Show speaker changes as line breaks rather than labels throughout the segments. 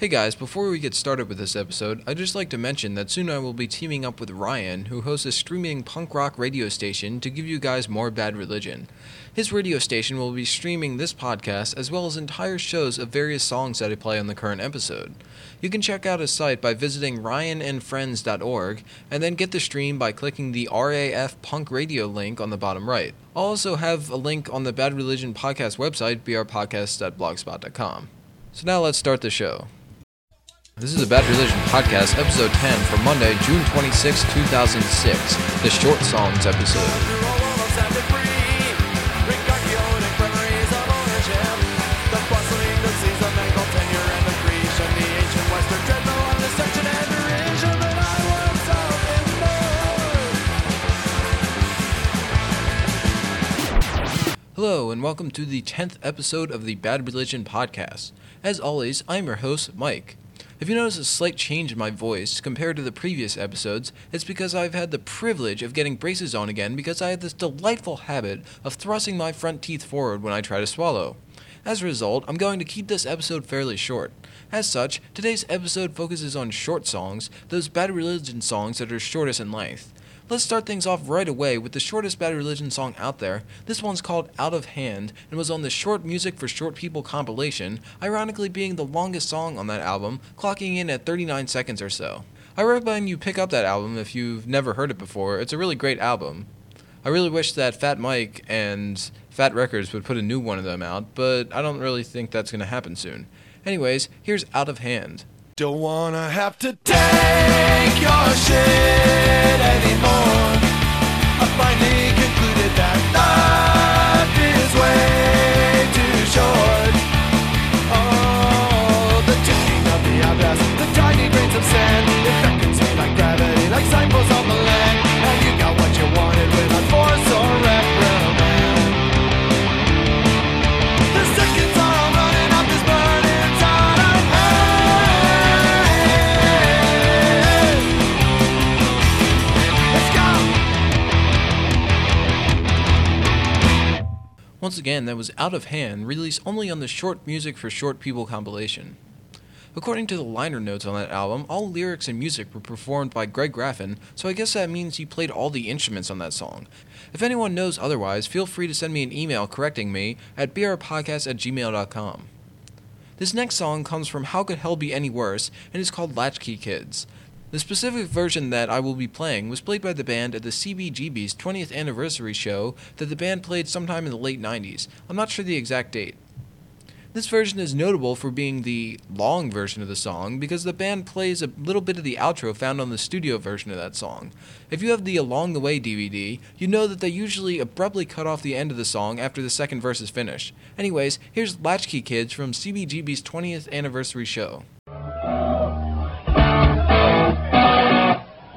Hey guys, before we get started with this episode, I'd just like to mention that soon I will be teaming up with Ryan, who hosts a streaming punk rock radio station, to give you guys more bad religion. His radio station will be streaming this podcast as well as entire shows of various songs that I play on the current episode. You can check out his site by visiting ryanandfriends.org and then get the stream by clicking the RAF Punk Radio link on the bottom right. I'll also have a link on the Bad Religion podcast website, brpodcast.blogspot.com. So now let's start the show. This is a Bad Religion podcast, episode 10 for Monday, June 26, 2006, the Short Songs episode. Hello, and welcome to the 10th episode of the Bad Religion podcast. As always, I'm your host, Mike. If you notice a slight change in my voice compared to the previous episodes, it's because I've had the privilege of getting braces on again because I have this delightful habit of thrusting my front teeth forward when I try to swallow. As a result, I'm going to keep this episode fairly short. As such, today's episode focuses on short songs, those Bad Religion songs that are shortest in length. Let's start things off right away with the shortest Bad Religion song out there. This one's called Out of Hand and was on the Short Music for Short People compilation, ironically being the longest song on that album, clocking in at 39 seconds or so. I recommend you pick up that album if you've never heard it before. It's a really great album. I really wish that Fat Mike and Fat Wreck Chords would put a new one of them out, but I don't really think that's going to happen soon. Anyways, here's Out of Hand.
Don't wanna have to take your shit anymore. I finally concluded that
Once again, that was Out of Hand, released only on the Short Music for Short People compilation. According to the liner notes on that album, all lyrics and music were performed by Greg Graffin, so I guess that means he played all the instruments on that song. If anyone knows otherwise, feel free to send me an email correcting me at brpodcast at gmail.com. This next song comes from How Could Hell Be Any Worse and is called Latchkey Kids. The specific version that I will be playing was played by the band at the CBGB's 20th anniversary show that the band played sometime in the late 90s. I'm not sure the exact date. This version is notable for being the long version of the song because the band plays a little bit of the outro found on the studio version of that song. If you have the Along the Way DVD, you know that they usually abruptly cut off the end of the song after the second verse is finished. Anyways, here's Latchkey Kids from CBGB's 20th anniversary show.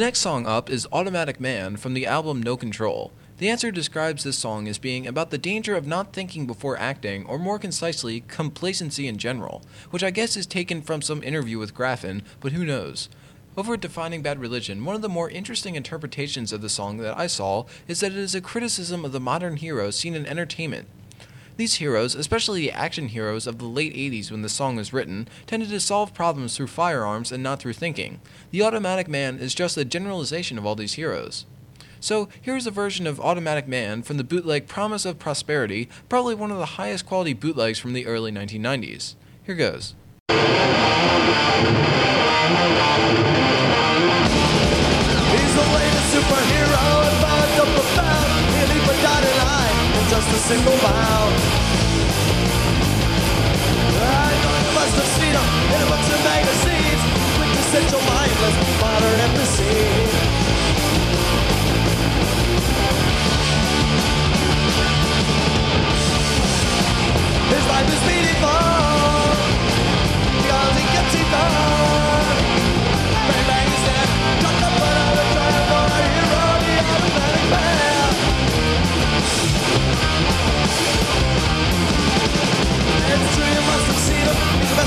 next song up is Automatic Man from the album No Control. The answer describes this song as being about the danger of not thinking before acting, or more concisely, complacency in general, which I guess is taken from some interview with Graffin, but who knows. Over at Defining Bad Religion, one of the more interesting interpretations of the song that I saw is that it is a criticism of the modern hero seen in entertainment. These heroes, especially the action heroes of the late 80s when the song was written, tended to solve problems through firearms and not through thinking. The Automatic Man is just a generalization of all these heroes. So, here's a version of Automatic Man from the bootleg Promise of Prosperity, probably one of the highest quality bootlegs from the early 1990s. Here goes.
He's the latest superhero a single bound. I know you must have seen him in books and magazines. Quintessential mindless modern MC. His life is meaningful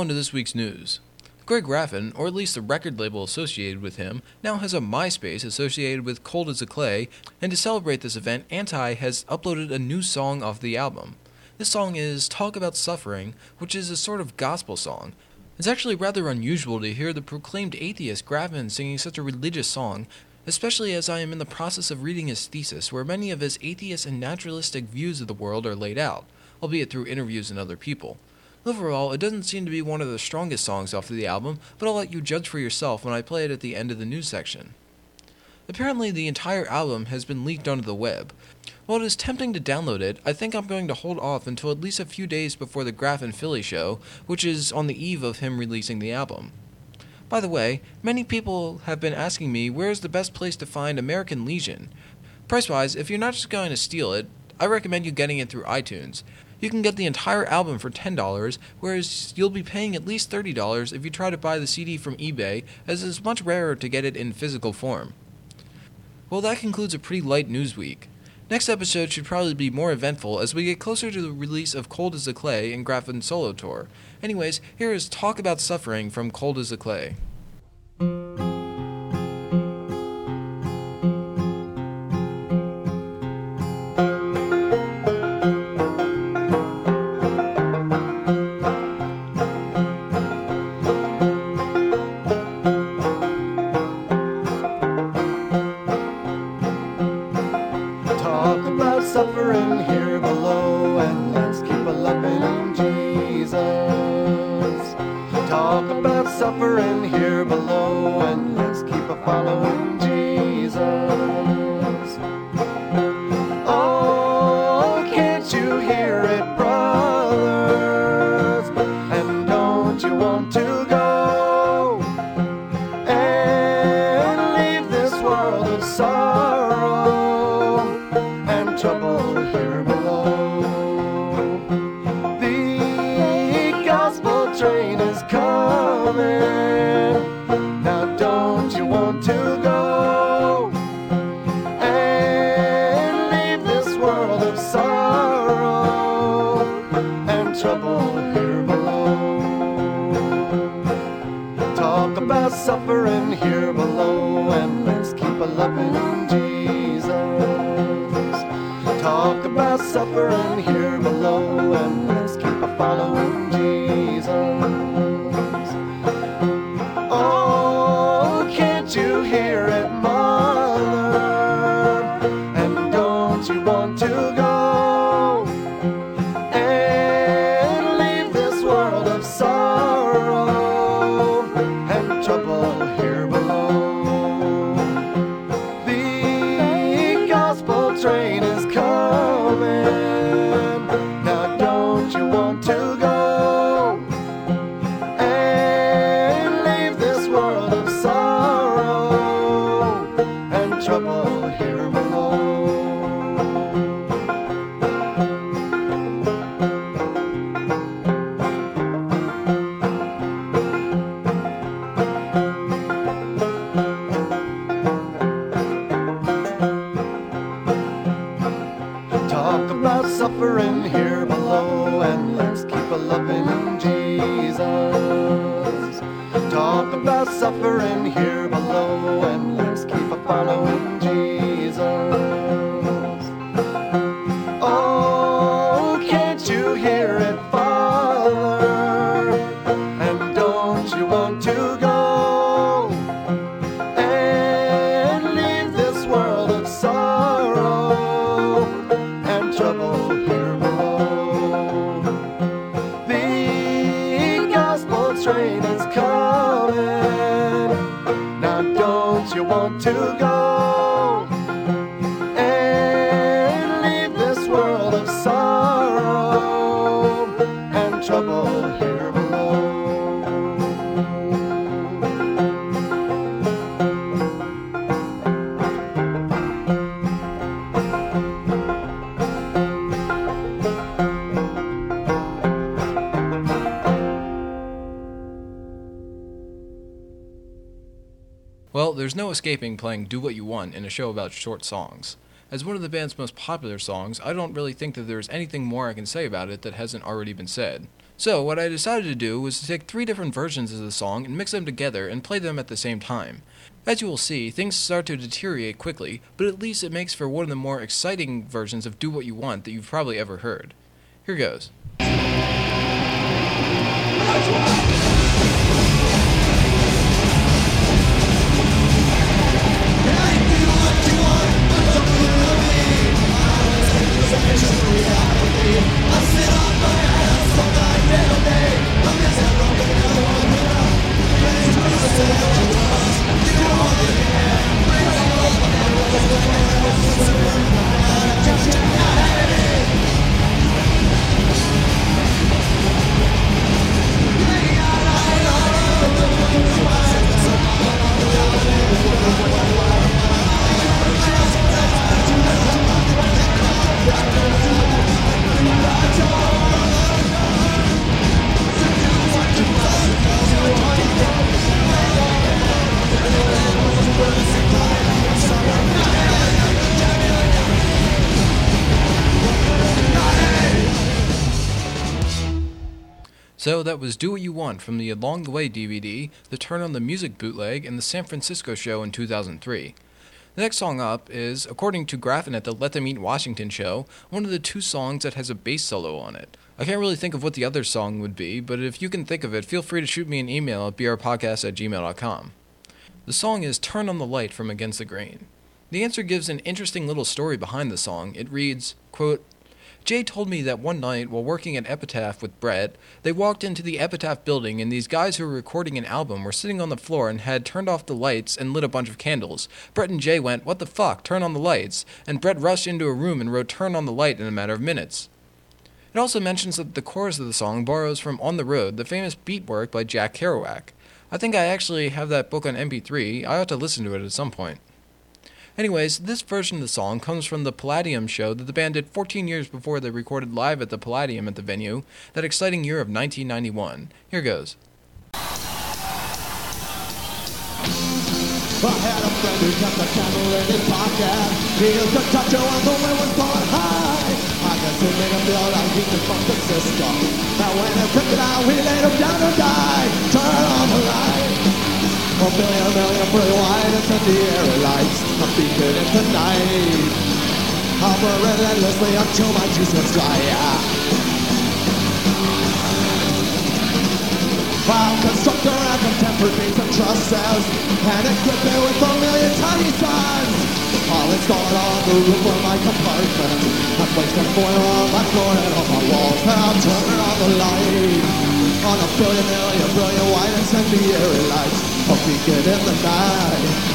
on to this week's news. Greg Graffin, or at least the record label associated with him, now has a MySpace associated with Cold as a Clay, and to celebrate this event, Anti has uploaded a new song off the album. This song is Talk About Suffering, which is a sort of gospel song. It's actually rather unusual to hear the proclaimed atheist Graffin singing such a religious song, especially as I am in the process of reading his thesis, where many of his atheist and naturalistic views of the world are laid out, albeit through interviews and other people. Overall, it doesn't seem to be one of the strongest songs off of the album, but I'll let you judge for yourself when I play it at the end of the news section. Apparently, the entire album has been leaked onto the web. While it is tempting to download it, I think I'm going to hold off until at least a few days before the Graffin Philly show, which is on the eve of him releasing the album. By the way, many people have been asking me where is the best place to find American Lesion. Price wise, if you're not just going to steal it, I recommend you getting it through iTunes. You can get the entire album for $10, whereas you'll be paying at least $30 if you try to buy the CD from eBay, as it's much rarer to get it in physical form. Well, that concludes a pretty light news week. Next episode should probably be more eventful as we get closer to the release of Cold as a Clay and Graffin's solo tour. Anyways, here is Talk About Suffering from Cold as a Clay.
Want to
no escaping playing Do What You Want in a show about short songs. As one of the band's most popular songs, I don't really think that there's anything more I can say about it that hasn't already been said. So, what I decided to do was to take three different versions of the song and mix them together and play them at the same time. As you will see, things start to deteriorate quickly, but at least it makes for one of the more exciting versions of Do What You Want that you've probably ever heard. Here goes. I'm just a man. So that was Do What You Want from the Along the Way DVD, the Turn on the Music bootleg, and the San Francisco show in 2003. The next song up is, according to Graffin at the Let Them Eat Washington show, one of the two songs that has a bass solo on it. I can't really think of what the other song would be, but if you can think of it, feel free to shoot me an email at brpodcast at gmail.com. The song is Turn on the Light from Against the Grain. The answer gives an interesting little story behind the song. It reads, quote, Jay told me that one night while working at Epitaph with Brett, they walked into the Epitaph building and these guys who were recording an album were sitting on the floor and had turned off the lights and lit a bunch of candles. Brett and Jay went, What the fuck? Turn on the lights. And Brett rushed into a room and wrote Turn on the Light in a matter of minutes. It also mentions that the chorus of the song borrows from On the Road, the famous beat work by Jack Kerouac. I think I actually have that book on MP3. I ought to listen to it at some point. Anyways, this version of the song comes from the Palladium show that the band did 14 years before they recorded live at the Palladium at the venue, that exciting year of 1991. Here goes.
I had a friend who kept a candle in his pocket. He used to touch it when the wind was blowing high. I guess it made him feel like he could fuck the system. Now when he took it out, we laid him down to die. Turn on the light. A million pretty white incendiary lights. I'm beating it tonight. I'll burn relentlessly until my juice gets dry. While constructor and contemporary beams and trusses And equipped me with a million tiny suns I'll install it on the roof of my compartment I placed a foil on my floor and on my walls And I'll turn on the light On a billion million brilliant white incendiary lights I'll it in the night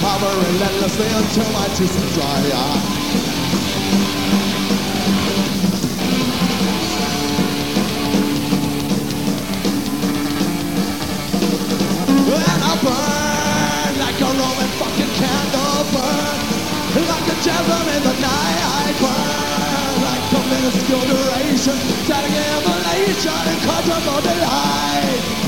I'll relentlessly until my juice is dry. And I burn like a Roman fucking candle burn Like a chasm in the night I burn Like a minuscule duration Static and comfortable delight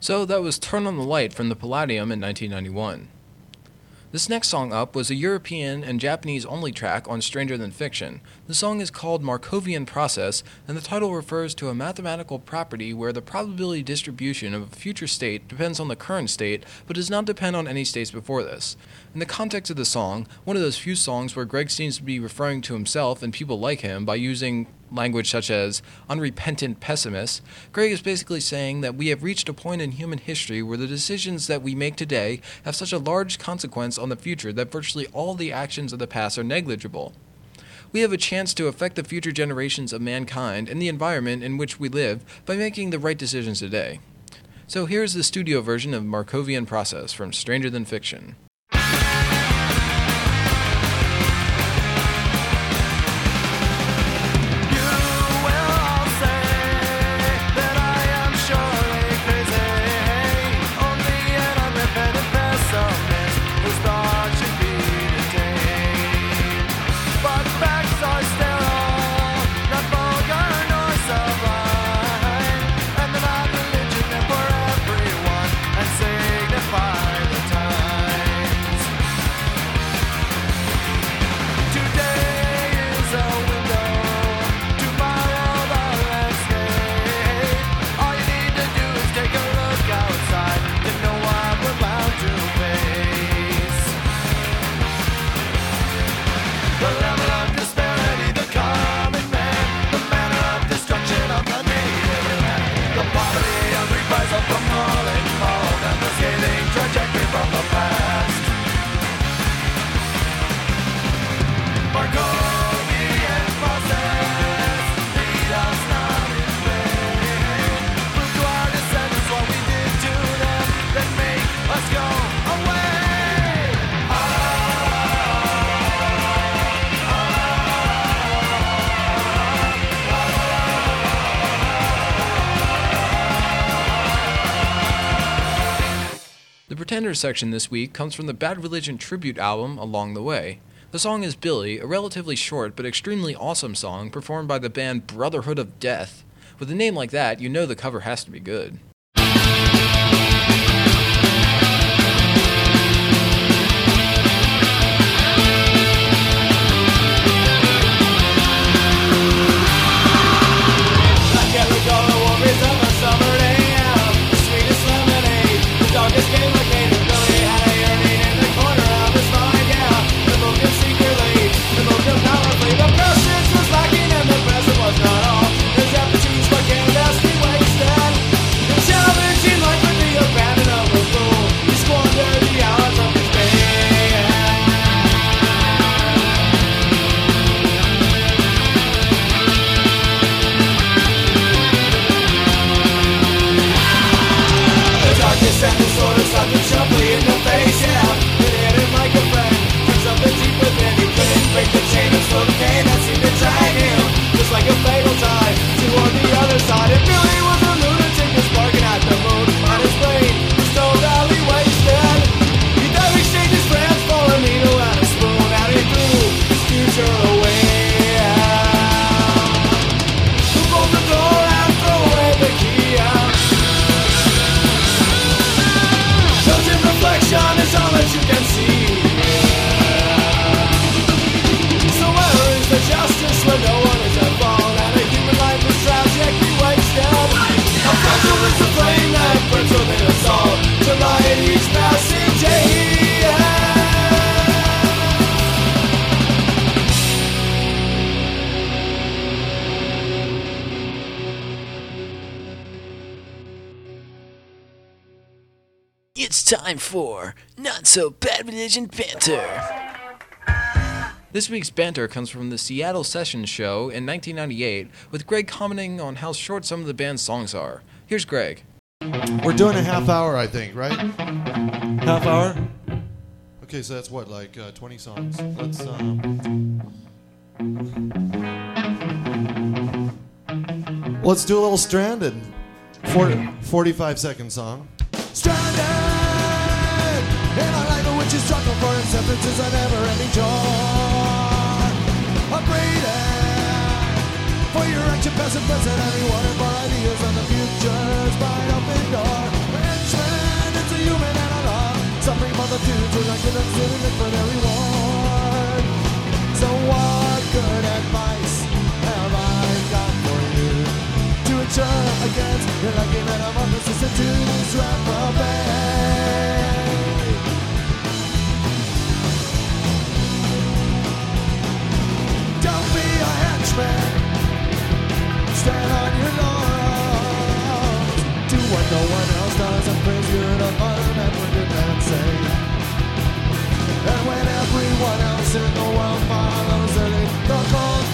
So that was Turn on the Light from the Palladium in 1991. This next song up was a European and Japanese only track on Stranger Than Fiction. The song is called Markovian Process, and the title refers to a mathematical property where the probability distribution of a future state depends on the current state, but does not depend on any states before this. In the context of the song, one of those few songs where Greg seems to be referring to himself and people like him by using language such as unrepentant pessimists, Greg is basically saying that we have reached a point in human history where the decisions that we make today have such a large consequence on the future that virtually all the actions of the past are negligible. We have a chance to affect the future generations of mankind and the environment in which we live by making the right decisions today. So here's the studio version of Markovian Process from Stranger Than Fiction. Section this week comes from the Bad Religion tribute album Along the Way. The song is Billy, a relatively short but extremely awesome song performed by the band Brotherhood of Death. With a name like that, you know the cover has to be good.
I for
Not So Bad Religion Banter. This week's banter comes from the Seattle Sessions show in 1998, with Greg commenting on how short some of the band's songs are. Here's Greg.
We're doing a half hour, I think, right?
Half hour?
Okay, so that's what, like uh, 20 songs. Let's. Um... Let's do a little stranded. Four, 45 second song.
Stranded and I like the witch's struggle for acceptance is a never-ending joy. I'm for your action, past and present, anyone and more ideas on the future's wide open door. Entrance, it's a human and a love. Suffering multitudes who like to look legitimate for their reward. So what good advice have I got for you to ensure against your lucky venom of persistent to disrupt Stand on your laurels. Do what no one else does and praise you to utter and wicked and say. And when everyone else in the world follows it, the cold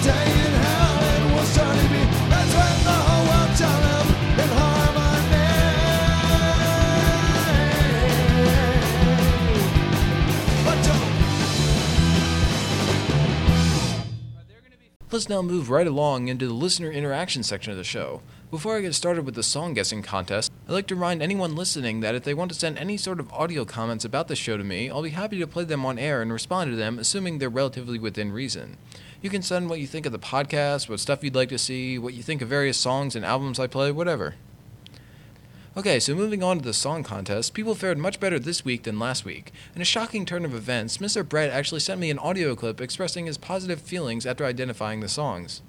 Let's now move right along into the listener interaction section of the show. Before I get started with the song guessing contest, I'd like to remind anyone listening that if they want to send any sort of audio comments about the show to me, I'll be happy to play them on air and respond to them, assuming they're relatively within reason. You can send what you think of the podcast, what stuff you'd like to see, what you think of various songs and albums I play, whatever. Okay, so moving on to the song contest, people fared much better this week than last week. In a shocking turn of events, Mr. Brett actually sent me an audio clip expressing his positive feelings after identifying the songs.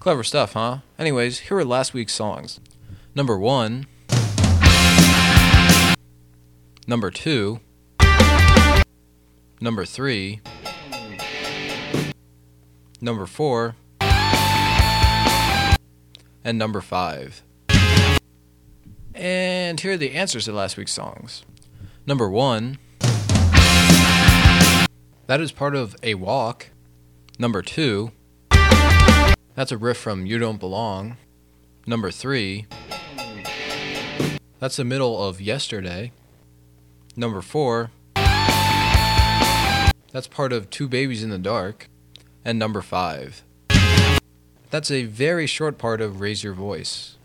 Clever stuff, huh? Anyways, here are last week's songs. Number one. Number two. Number three. Number four. And number five. And here are the answers to last week's songs. Number one. That is part of A Walk. Number two. That's a riff from You Don't Belong. Number three. That's the middle of Yesterday. Number four. That's part of Two Babies in the Dark. And number five. That's a very short part of Raise Your Voice.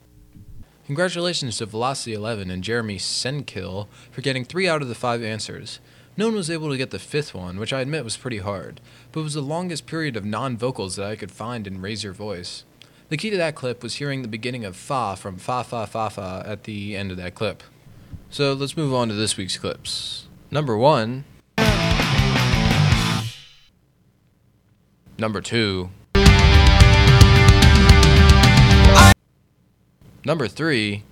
Congratulations to Velocity 11 and Jeremy Senkill for getting three out of the five answers. No one was able to get the fifth one, which I admit was pretty hard, but it was the longest period of non vocals that I could find in Raise Your Voice. The key to that clip was hearing the beginning of Fa from Fa Fa Fa Fa at the end of that clip. So let's move on to this week's clips. Number one. Number two. Number three.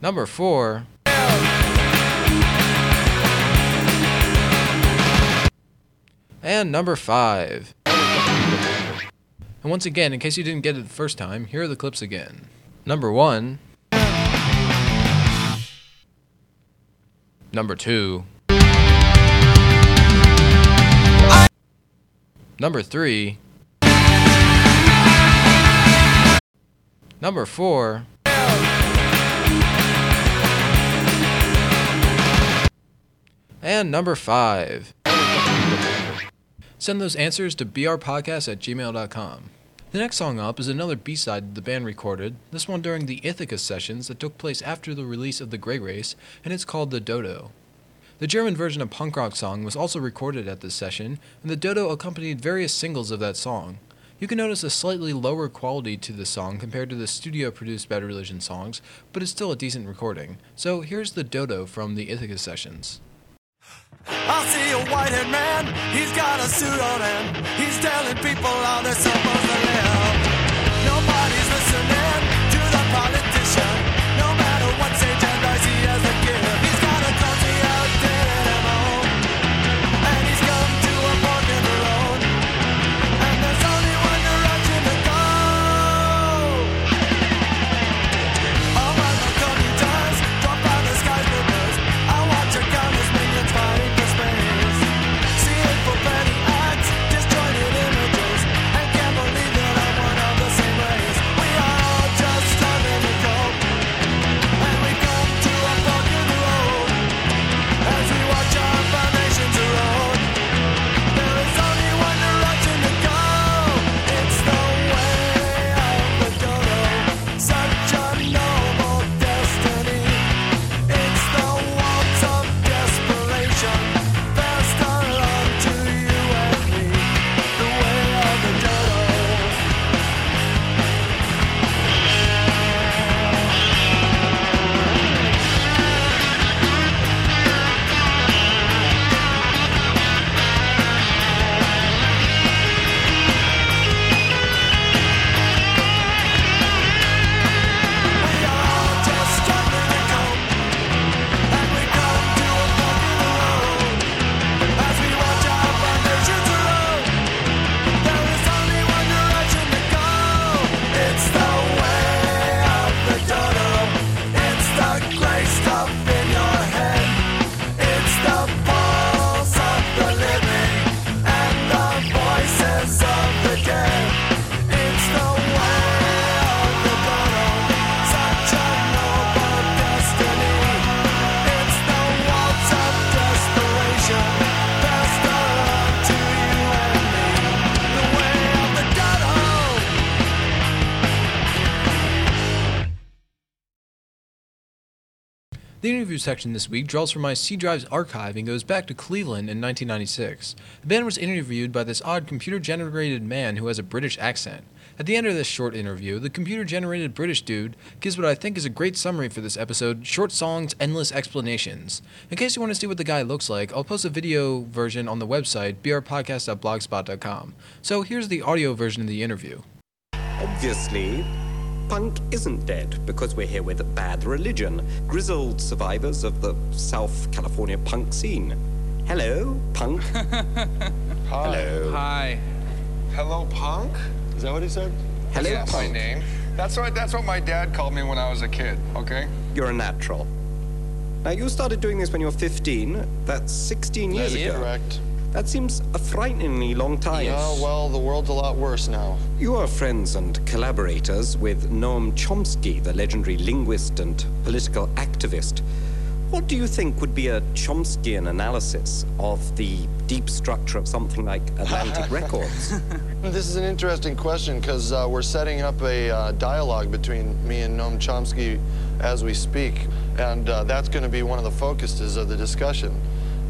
Number four. And number five. And once again, in case you didn't get it the first time, here are the clips again. Number one. Number two. Number three. Number four. And number five. Send those answers to brpodcast at gmail.com. The next song up is another B side the band recorded, this one during the Ithaca sessions that took place after the release of The Gray Race, and it's called The Dodo. The German version of punk rock song was also recorded at this session, and the Dodo accompanied various singles of that song. You can notice a slightly lower quality to the song compared to the studio produced Bad Religion songs, but it's still a decent recording. So here's the Dodo from the Ithaca sessions.
I see a white-haired man, he's got a suit on and he's telling people how they're supposed to live.
Interview section this week draws from my C Drive's archive and goes back to Cleveland in 1996. The band was interviewed by this odd computer generated man who has a British accent. At the end of this short interview, the computer generated British dude gives what I think is a great summary for this episode short songs, endless explanations. In case you want to see what the guy looks like, I'll post a video version on the website brpodcast.blogspot.com. So here's the audio version of the interview.
Obviously, punk isn't dead because we're here with Bad Religion, grizzled survivors of the South California punk scene. Hello, punk. Hello.
Hi.
Hello, punk? Is that what he said?
Hello,
That's my name. That's what that's what my dad called me when I was a kid, okay?
You're a natural. Now, you started doing this when you were 15. That's 16 years
That's
ago.
correct.
That seems a frighteningly long time.
Yeah, well, the world's a lot worse now.
You are friends and collaborators with Noam Chomsky, the legendary linguist and political activist. What do you think would be a Chomskyan analysis of the deep structure of something like Atlantic Records?
This is an interesting question because uh, we're setting up a uh, dialogue between me and Noam Chomsky as we speak, and uh, that's going to be one of the focuses of the discussion.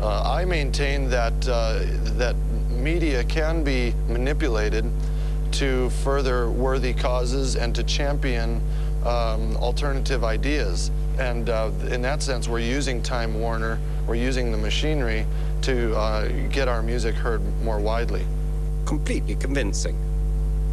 Uh, I maintain that uh, that media can be manipulated to further worthy causes and to champion um, alternative ideas. And uh, in that sense, we're using Time Warner, we're using the machinery to uh, get our music heard more widely.
Completely convincing.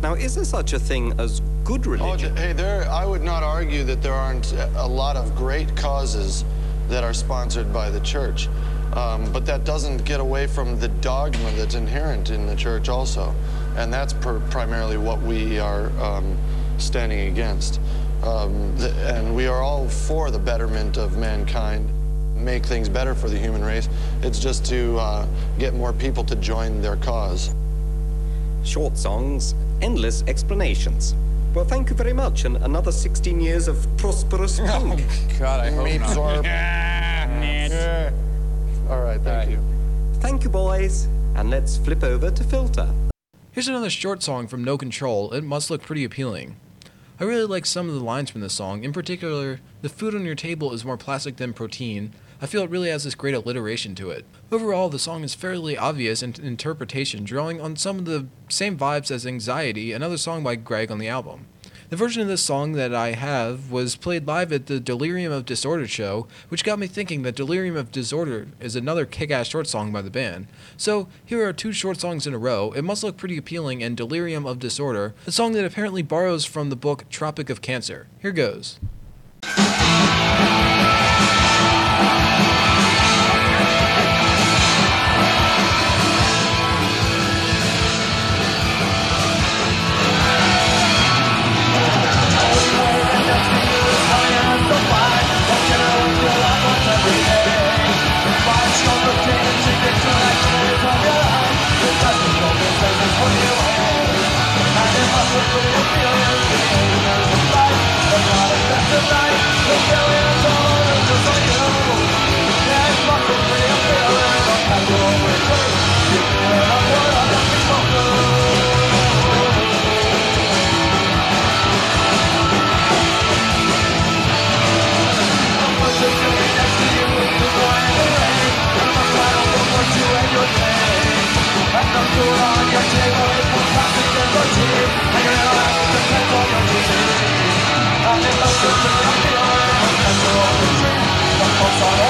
Now, is there such a thing as good
Oh,
religion?
th- hey, there. I would not argue that there aren't a lot of great causes that are sponsored by the church, um, but that doesn't get away from the dogma that's inherent in the church, also, and that's per- primarily what we are um, standing against. Um, th- and we are all for the betterment of mankind, make things better for the human race. It's just to uh, get more people to join their cause.
Short songs, endless explanations. Well, thank you very much, and another 16 years of prosperous punk.
God, I hope
Meep
not.
Zorp.
Yeah.
All right, thank
Right.
you.
Thank you, boys. And let's flip over to Filter.
Here's another short song from No Control. It must look pretty appealing. I really like some of the lines from this song. In particular, the food on your table is more plastic than protein. I feel it really has this great alliteration to it. Overall, the song is fairly obvious in interpretation, drawing on some of the same vibes as Anxiety, another song by Greg on the album. The version of this song that I have was played live at the Delirium of Disorder show, which got me thinking that Delirium of Disorder is another kick ass short song by the band. So, here are two short songs in a row. It must look pretty appealing and Delirium of Disorder, a song that apparently borrows from the book Tropic of Cancer. Here goes. You're on your table, it's fantastic and
good cheap. Hang around, depend on your disease. Thank you.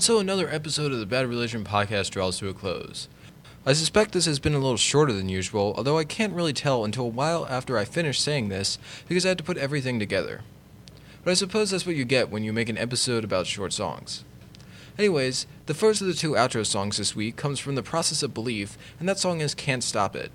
And so another episode of the Bad Religion podcast draws to a close. I suspect this has been a little shorter than usual, although I can't really tell until a while after I finish saying this because I had to put everything together. But I suppose that's what you get when you make an episode about short songs. Anyways, the first of the two outro songs this week comes from The Process of Belief, and that song is Can't Stop It.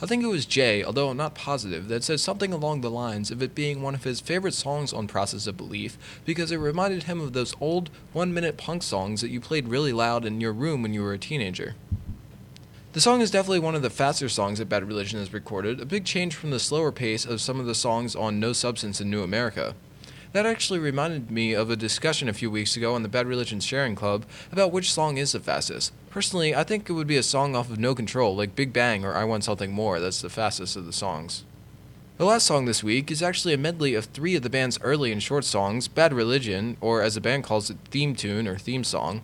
I think it was Jay, although I'm not positive, that said something along the lines of it being one of his favorite songs on Process of Belief because it reminded him of those old one minute punk songs that you played really loud in your room when you were a teenager. The song is definitely one of the faster songs that Bad Religion has recorded, a big change from the slower pace of some of the songs on No Substance in New America. That actually reminded me of a discussion a few weeks ago on the Bad Religion Sharing Club about which song is the fastest. Personally, I think it would be a song off of No Control, like Big Bang or I Want Something More, that's the fastest of the songs. The last song this week is actually a medley of three of the band's early and short songs Bad Religion, or as the band calls it, theme tune or theme song,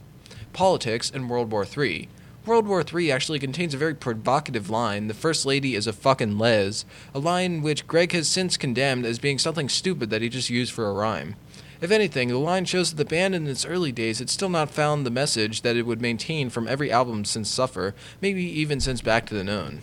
Politics, and World War III. World War III actually contains a very provocative line, the First Lady is a fucking les, a line which Greg has since condemned as being something stupid that he just used for a rhyme. If anything, the line shows that the band in its early days had still not found the message that it would maintain from every album since Suffer, maybe even since Back to the Known.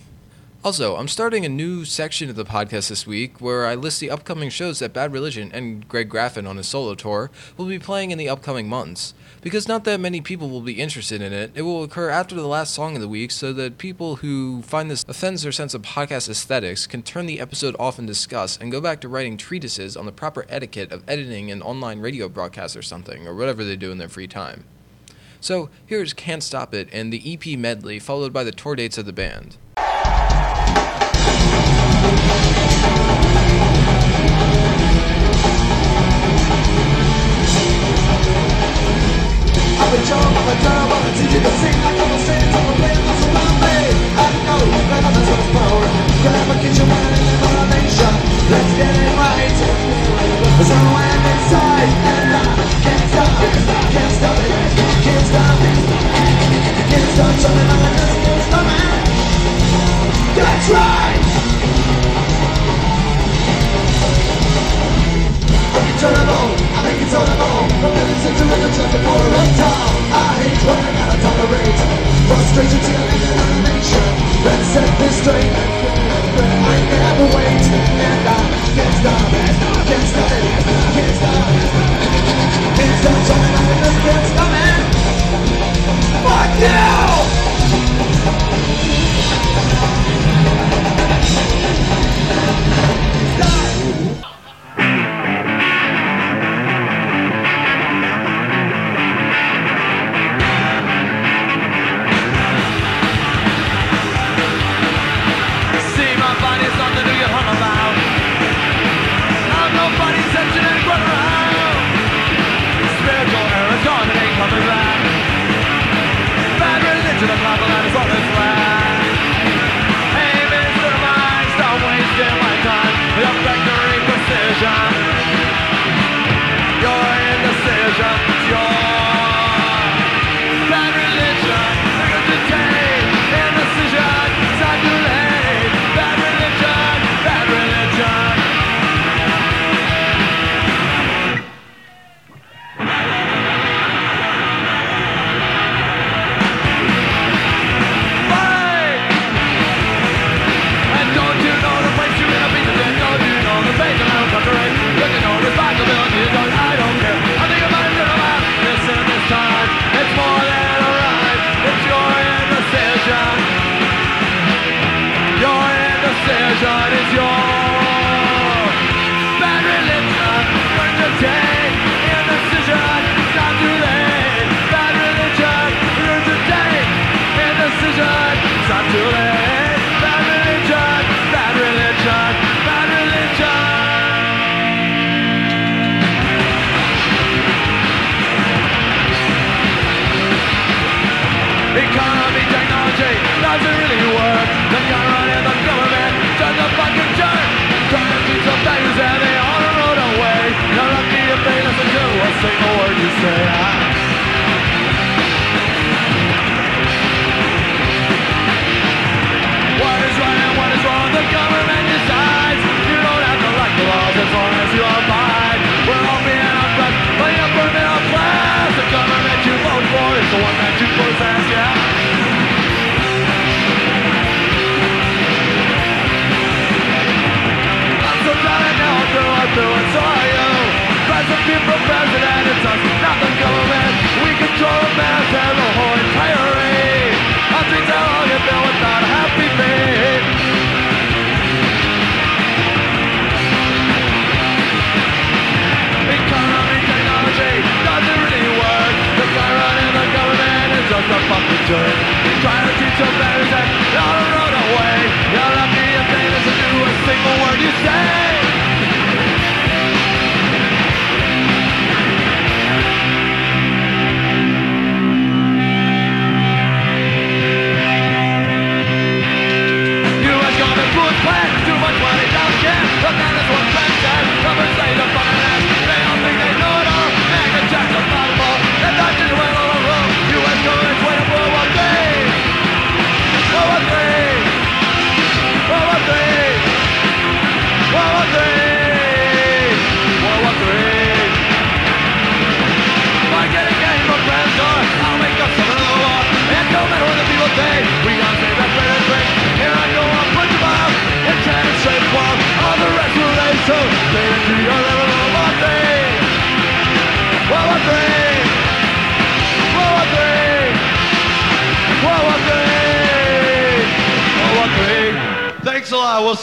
Also, I'm starting a new section of the podcast this week where I list the upcoming shows that Bad Religion and Greg Graffin on his solo tour will be playing in the upcoming months. Because not that many people will be interested in it, it will occur after the last song of the week so that people who find this offends their sense of podcast aesthetics can turn the episode off and discuss and go back to writing treatises on the proper etiquette of editing an online radio broadcast or something, or whatever they do in their free time. So, here's Can't Stop It and the EP medley, followed by the tour dates of the band.
I'm a job, I'm a job, I'm a teacher to sing I'm a saint,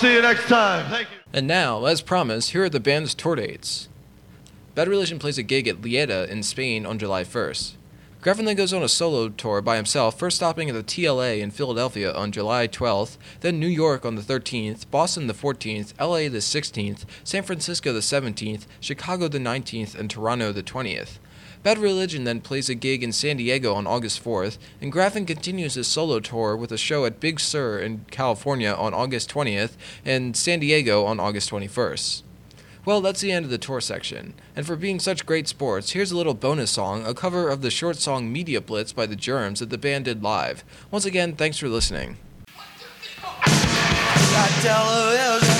see you next time. Thank you.
And now, as promised, here are the band's tour dates. Bad Religion plays a gig at Lleida in Spain on July 1st. Graffin then goes on a solo tour by himself, first stopping at the TLA in Philadelphia on July 12th, then New York on the 13th, Boston the 14th, LA the 16th, San Francisco the 17th, Chicago the 19th, and Toronto the 20th. Bad Religion then plays a gig in San Diego on August 4th, and Graffin continues his solo tour with a show at Big Sur in California on August 20th and San Diego on August 21st. Well, that's the end of the tour section. And for being such great sports, here's a little bonus song, a cover of the short song Media Blitz by the Germs that the band did live. Once again, thanks for listening.
Not television,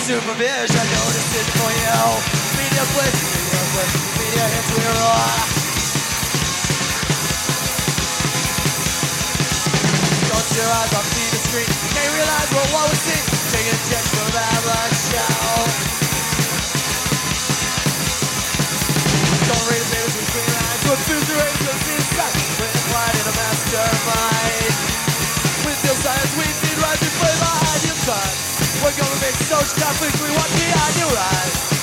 supervision, decision for you. Media blitz, media blitz, your eyes off see the screen, can't realize what what we see. Taking a chance from that show. Don't read the papers between the lines, refuse to raise your inside. When quiet in a mastermind. With your science, we need right. We're gonna make social conflicts, we want behind your eyes.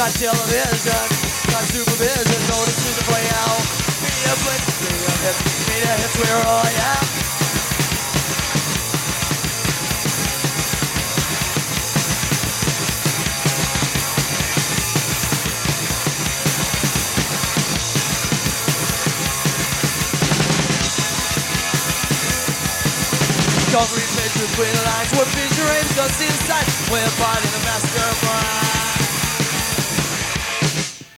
Not television, not supervision, no decision for you. Media blitz, media hits, media hits, we're all yeah. Don't read between the lines. We're featuring just inside. We're part in the master